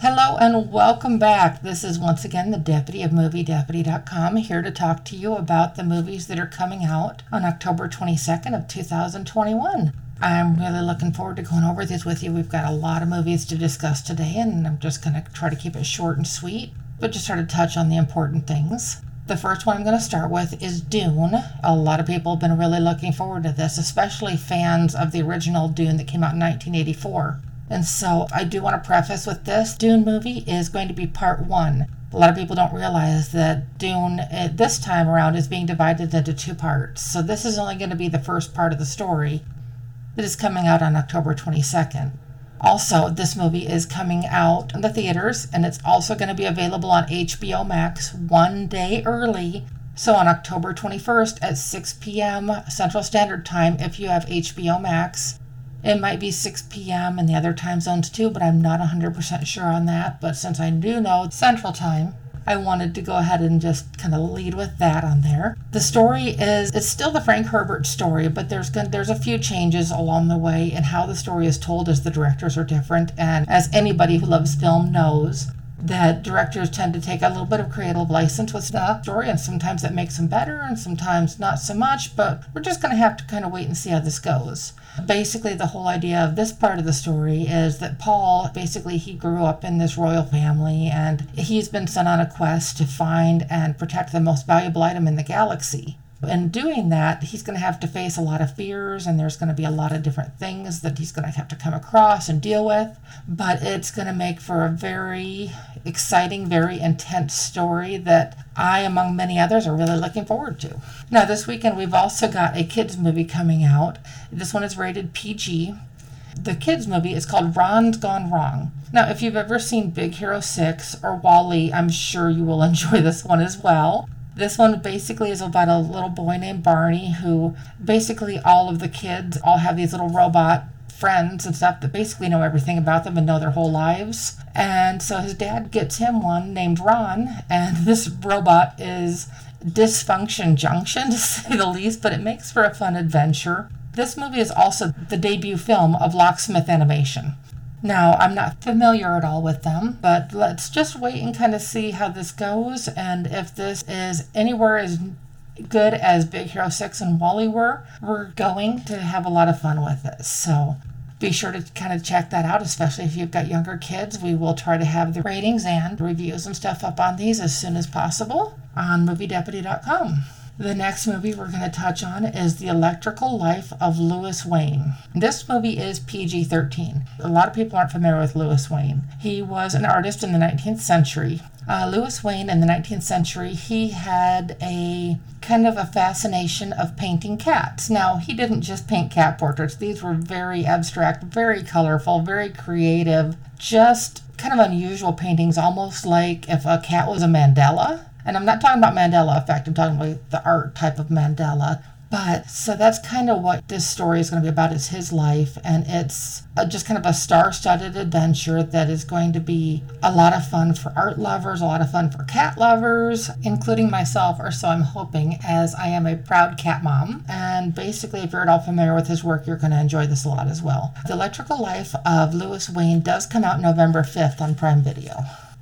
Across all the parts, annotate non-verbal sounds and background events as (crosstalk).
Hello and welcome back. This is once again the Deputy of MovieDeputy.com here to talk to you about the movies that are coming out on October 22nd of 2021. I'm really looking forward to going over these with you. We've got a lot of movies to discuss today and I'm just going to try to keep it short and sweet, but just sort of touch on the important things. The first one I'm going to start with is Dune. A lot of people have been really looking forward to this, especially fans of the original Dune that came out in 1984. And so I do want to preface with this Dune movie is going to be part one. A lot of people don't realize that Dune uh, this time around is being divided into two parts. So this is only going to be the first part of the story that is coming out on October 22nd. Also, this movie is coming out in the theaters and it's also going to be available on HBO Max one day early. So on October 21st at 6 p.m. Central Standard Time, if you have HBO Max, it might be 6 p.m. in the other time zones too, but I'm not 100% sure on that. But since I do know Central Time, I wanted to go ahead and just kind of lead with that on there. The story is it's still the Frank Herbert story, but there's there's a few changes along the way in how the story is told as the directors are different and as anybody who loves film knows that directors tend to take a little bit of creative license with the story and sometimes that makes them better and sometimes not so much, but we're just going to have to kind of wait and see how this goes. Basically, the whole idea of this part of the story is that Paul basically he grew up in this royal family and he's been sent on a quest to find and protect the most valuable item in the galaxy. In doing that, he's going to have to face a lot of fears, and there's going to be a lot of different things that he's going to have to come across and deal with. But it's going to make for a very exciting, very intense story that I, among many others, are really looking forward to. Now, this weekend, we've also got a kids' movie coming out. This one is rated PG. The kids' movie is called Ron's Gone Wrong. Now, if you've ever seen Big Hero 6 or WALL-E, I'm sure you will (laughs) enjoy this one as well. This one basically is about a little boy named Barney who basically all of the kids all have these little robot friends and stuff that basically know everything about them and know their whole lives. And so his dad gets him one named Ron, and (laughs) this robot is Dysfunction Junction, (laughs) to say the least, but it makes for a fun adventure. This movie is also the debut film of Locksmith Animation. Now, I'm not familiar at all with them, but let's just wait and kind of see how this goes and if this is anywhere as good as Big Hero 6 and WALL-E were, we're going to have a lot of fun with this. So be sure to kind of check that out, especially if you've got younger kids. We will try to have the ratings and reviews and stuff up on these as soon as possible on moviedeputy.com. The next movie we're going to touch on is The Electrical Life of Louis Wain. This movie is PG 13. A lot of people aren't familiar with Louis Wain. He was an artist in the 19th century. Uh, Louis Wain in the 19th century, he had a kind of a fascination of painting cats. Now, he didn't just paint cat portraits, these were very abstract, very colorful, very creative, just kind of unusual paintings, almost like if a cat was a Mandela and I'm not talking about Mandela effect, I'm talking about the art type of Mandela. But so that's kind of what this story is going to be about is his life and it's a, just kind of a star-studded adventure that is going to be a lot of fun for art lovers, a lot of fun for cat lovers, including myself or so I'm hoping as I am a proud cat mom. And basically if you're at all familiar with his work, you're going to enjoy this a lot as well. The Electrical Life of Louis Wain does come out November 5th on Prime Video.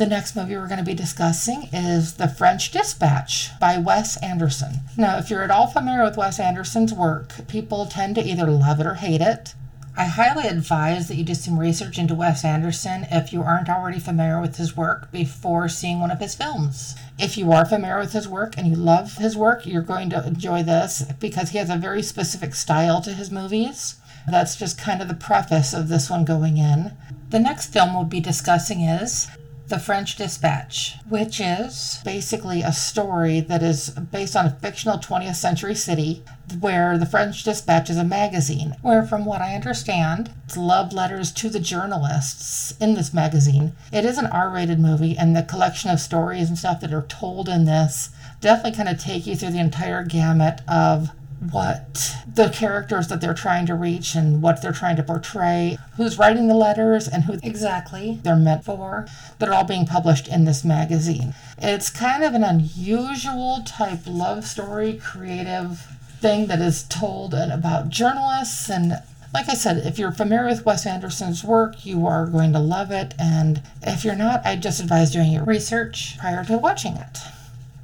The next movie we're going to be discussing is The French Dispatch by Wes Anderson. Now, if you're at all familiar with Wes Anderson's work, people tend to either love it or hate it. I highly advise that you do some research into Wes Anderson if you aren't already familiar with his work before seeing one of his films. If you are familiar with his work and you love his work, you're going to enjoy this because he has a very specific style to his movies. That's just kind of the preface of this one going in. The next film we'll be discussing is the French Dispatch, which is basically a story that is based on a fictional 20th century city where the French Dispatch is a magazine, where, from what I understand, it's love letters to the journalists in this magazine. It is an R rated movie, and the collection of stories and stuff that are told in this definitely kind of take you through the entire gamut of what the characters that they're trying to reach and what they're trying to portray, who's writing the letters, and who exactly they're meant for. They're all being published in this magazine. It's kind of an unusual type love story, creative thing that is told about journalists and Like I said, if you're familiar with Wes Anderson's work, you are going to love it. And if you're not, I just advise doing your research prior to watching it.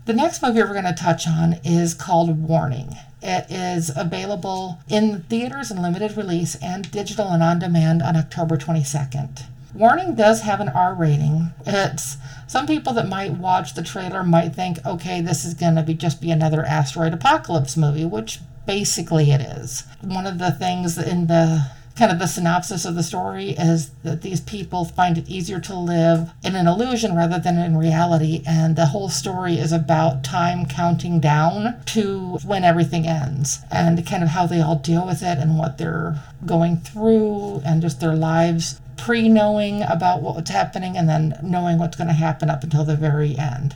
The next movie we're going to touch on is called Warning. It is available in theaters and limited release and digital and on demand on October 22nd. Warning does have an R rating. It's some people that might watch the trailer might think, okay, this is going to be just be another asteroid apocalypse movie, which basically it is. One of the things in the kind of the synopsis of the story is that these people find it easier to live in an illusion rather than in reality. And the whole story is about time counting down to when everything ends and kind of how they all deal with it and what they're going through and just their lives pre knowing about what's happening and then knowing what's going to happen up until the very end.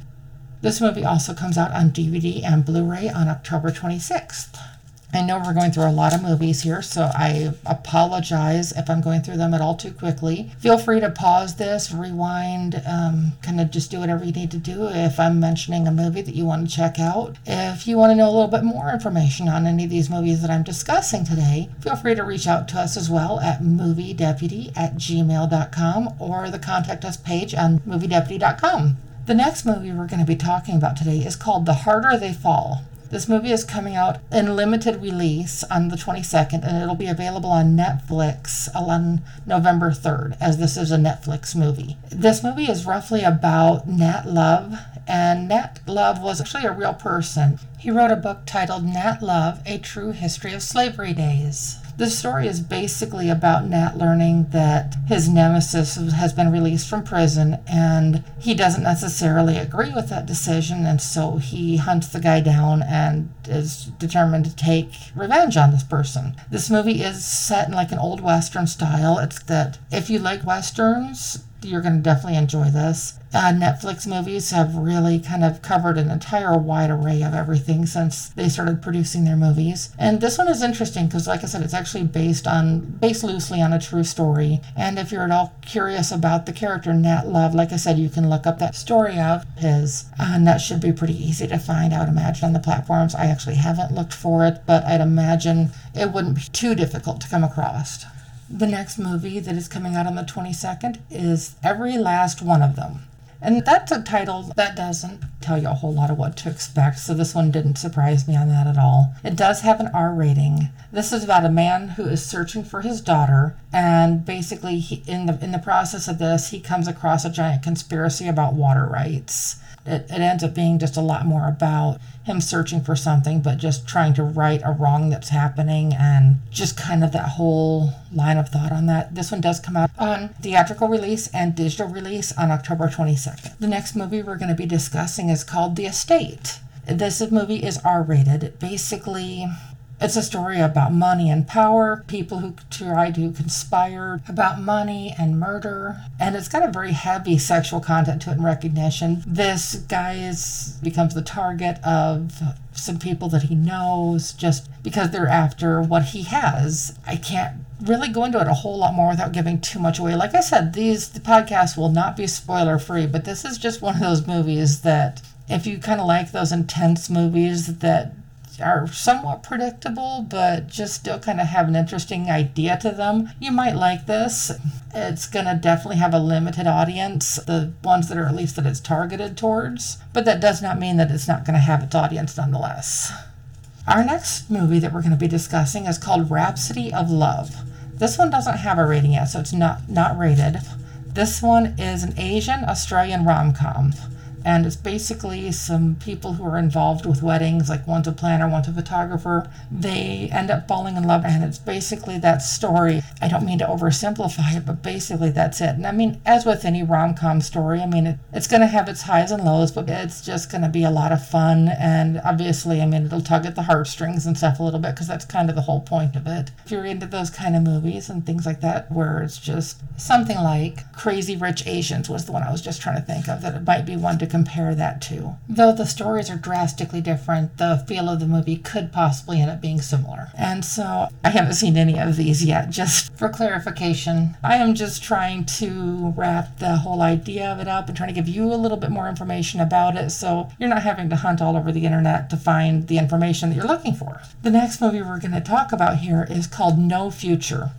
This movie also comes out on DVD and Blu ray on October 26th. I know we're going through a lot of movies here, so I apologize if I'm going through them at all too quickly. Feel free to pause this, rewind, um, kind of just do whatever you need to do if I'm mentioning a movie that you want to check out. If you want to know a little bit more information on any of these movies that I'm discussing today, feel free to reach out to us as well at moviedeputy at gmail.com or the contact us page on moviedeputy.com. The next movie we're going to be talking about today is called The Harder They Fall. This movie is coming out in limited release on the 22nd, and it'll be available on Netflix on November 3rd, as this is a Netflix movie. This movie is roughly about Nat Love, and Nat Love was actually a real person. He wrote a book titled Nat Love A True History of Slavery Days. The story is basically about Nat learning that his nemesis has been released from prison and he doesn't necessarily agree with that decision, and so he hunts the guy down and is determined to take revenge on this person. This movie is set in like an old western style. It's that if you like westerns, you're going to definitely enjoy this. Uh, Netflix movies have really kind of covered an entire wide array of everything since they started producing their movies. And this one is interesting because, like I said, it's actually based on based loosely on a true story. And if you're at all curious about the character Nat Love, like I said, you can look up that story of his, uh, and that should be pretty easy to find. I would imagine on the platforms. I actually haven't looked for it, but I'd imagine it wouldn't be too difficult to come across. The next movie that is coming out on the 22nd is Every Last One of Them. And that's a title that doesn't tell you a whole lot of what to expect, so this one didn't surprise me on that at all. It does have an R rating. This is about a man who is searching for his daughter, and basically, he, in the in the process of this, he comes across a giant conspiracy about water rights it, it ends up being just a lot more about him searching for something, but just trying to right a wrong that's happening and just kind of that whole line of thought on that. This one does come out on theatrical release and digital release on October 22nd. The next movie we're going to be discussing is called The Estate. This movie is R rated. Basically, it's a story about money and power, people who try to conspire about money and murder, and it's got a very heavy sexual content to it and recognition. This guy is becomes the target of some people that he knows just because they're after what he has. I can't really go into it a whole lot more without giving too much away. Like I said, these the podcast will not be spoiler free, but this is just one of those movies that if you kind of like those intense movies that are somewhat predictable, but just still kind of have an interesting idea to them, you might like this. It's going to definitely have a limited audience, the ones that are at least that it's targeted towards, but that does not mean that it's not going to have its audience nonetheless. Our next movie that we're going to be discussing is called Rhapsody of Love. This one doesn't have a rating yet, so it's not, not rated. This one is an Asian Australian rom com and it's basically some people who are involved with weddings like one's a planner one's a photographer. They end up falling in love and it's basically that story. I don't mean to oversimplify it but basically that's it. And i mean as with any rom-com story i mean it, it's going to have its highs and lows but it's just going to be a lot of fun. And obviously i mean it'll tug at the heartstrings and stuff a little bit because that's kind of the whole point of it. If you're into those kind of movies and things like that where it's just something like crazy rich asians was the one i was just trying to think of that it might be one to compare that to. Though the stories are drastically different, the feel of the movie could possibly end up being similar. And so I haven't seen any of these yet. Just for clarification, I am just trying to wrap the whole idea of it up and trying to give you a little bit more information about it so you're not having to hunt all over the internet to find the information that you're looking for. The next movie we're going to talk about here is called No Future.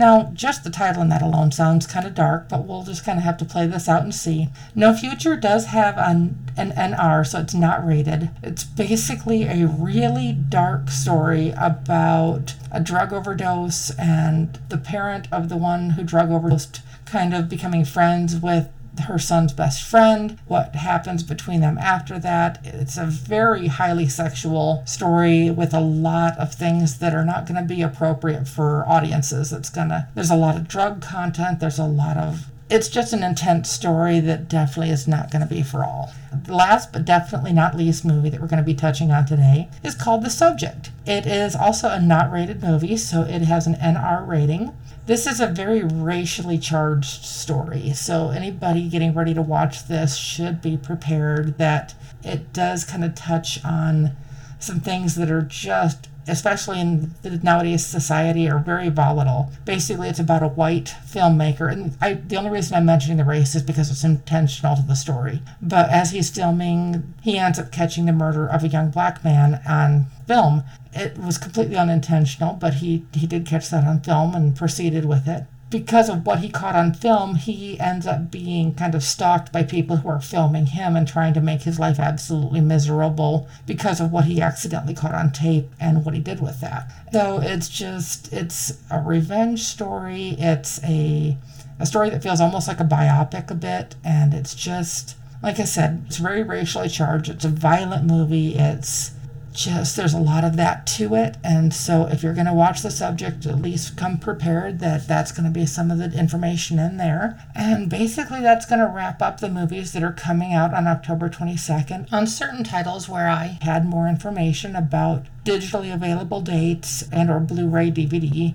Now, just the title and that alone sounds kind of dark, but we'll just kind of have to play this out and see. No Future does have an, an NR, so it's not rated. It's basically a really dark story about a drug overdose and the parent of the one who drug overdosed kind of becoming friends with her son's best friend, what happens between them after that. It's a very highly sexual story with a lot of things that are not going to be appropriate for audiences. It's going to, there's a lot of drug content, there's a lot of it's just an intense story that definitely is not going to be for all. The last but definitely not least movie that we're going to be touching on today is called The Subject. It is also a not rated movie, so it has an NR rating. This is a very racially charged story, so anybody getting ready to watch this should be prepared that it does kind of touch on some things that are just especially in the nowadays society, are very volatile. Basically, it's about a white filmmaker, and I, the only reason I'm mentioning the race is because it's intentional to the story. But as he's filming, he ends up catching the murder of a young black man on film. It was completely unintentional, but he, he did catch that on film and proceeded with it because of what he caught on film, he ends up being kind of stalked by people who are filming him and trying to make his life absolutely miserable because of what he accidentally caught on tape and what he did with that. So it's just it's a revenge story. It's a a story that feels almost like a biopic a bit and it's just like I said, it's very racially charged. It's a violent movie. It's just there's a lot of that to it. And so if you're going to watch the subject at least come prepared that that's going to be some of the information in there. And basically that's going to wrap up the movies that are coming out on october 22nd on certain titles where i had more information about digitally available dates and or blu-ray dvd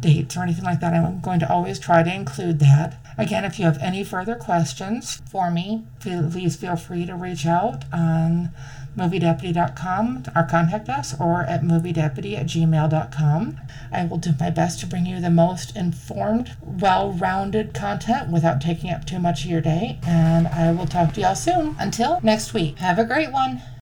dates or anything like that i'm going to always try to include that again if you have any further questions for me please feel free to reach out on moviedeputy.com or contact us or at moviedeputy at gmail.com. I will do my best to bring you the most informed, well rounded content without taking up too much of your day. And I will talk to y'all soon. Until next week, have a great one.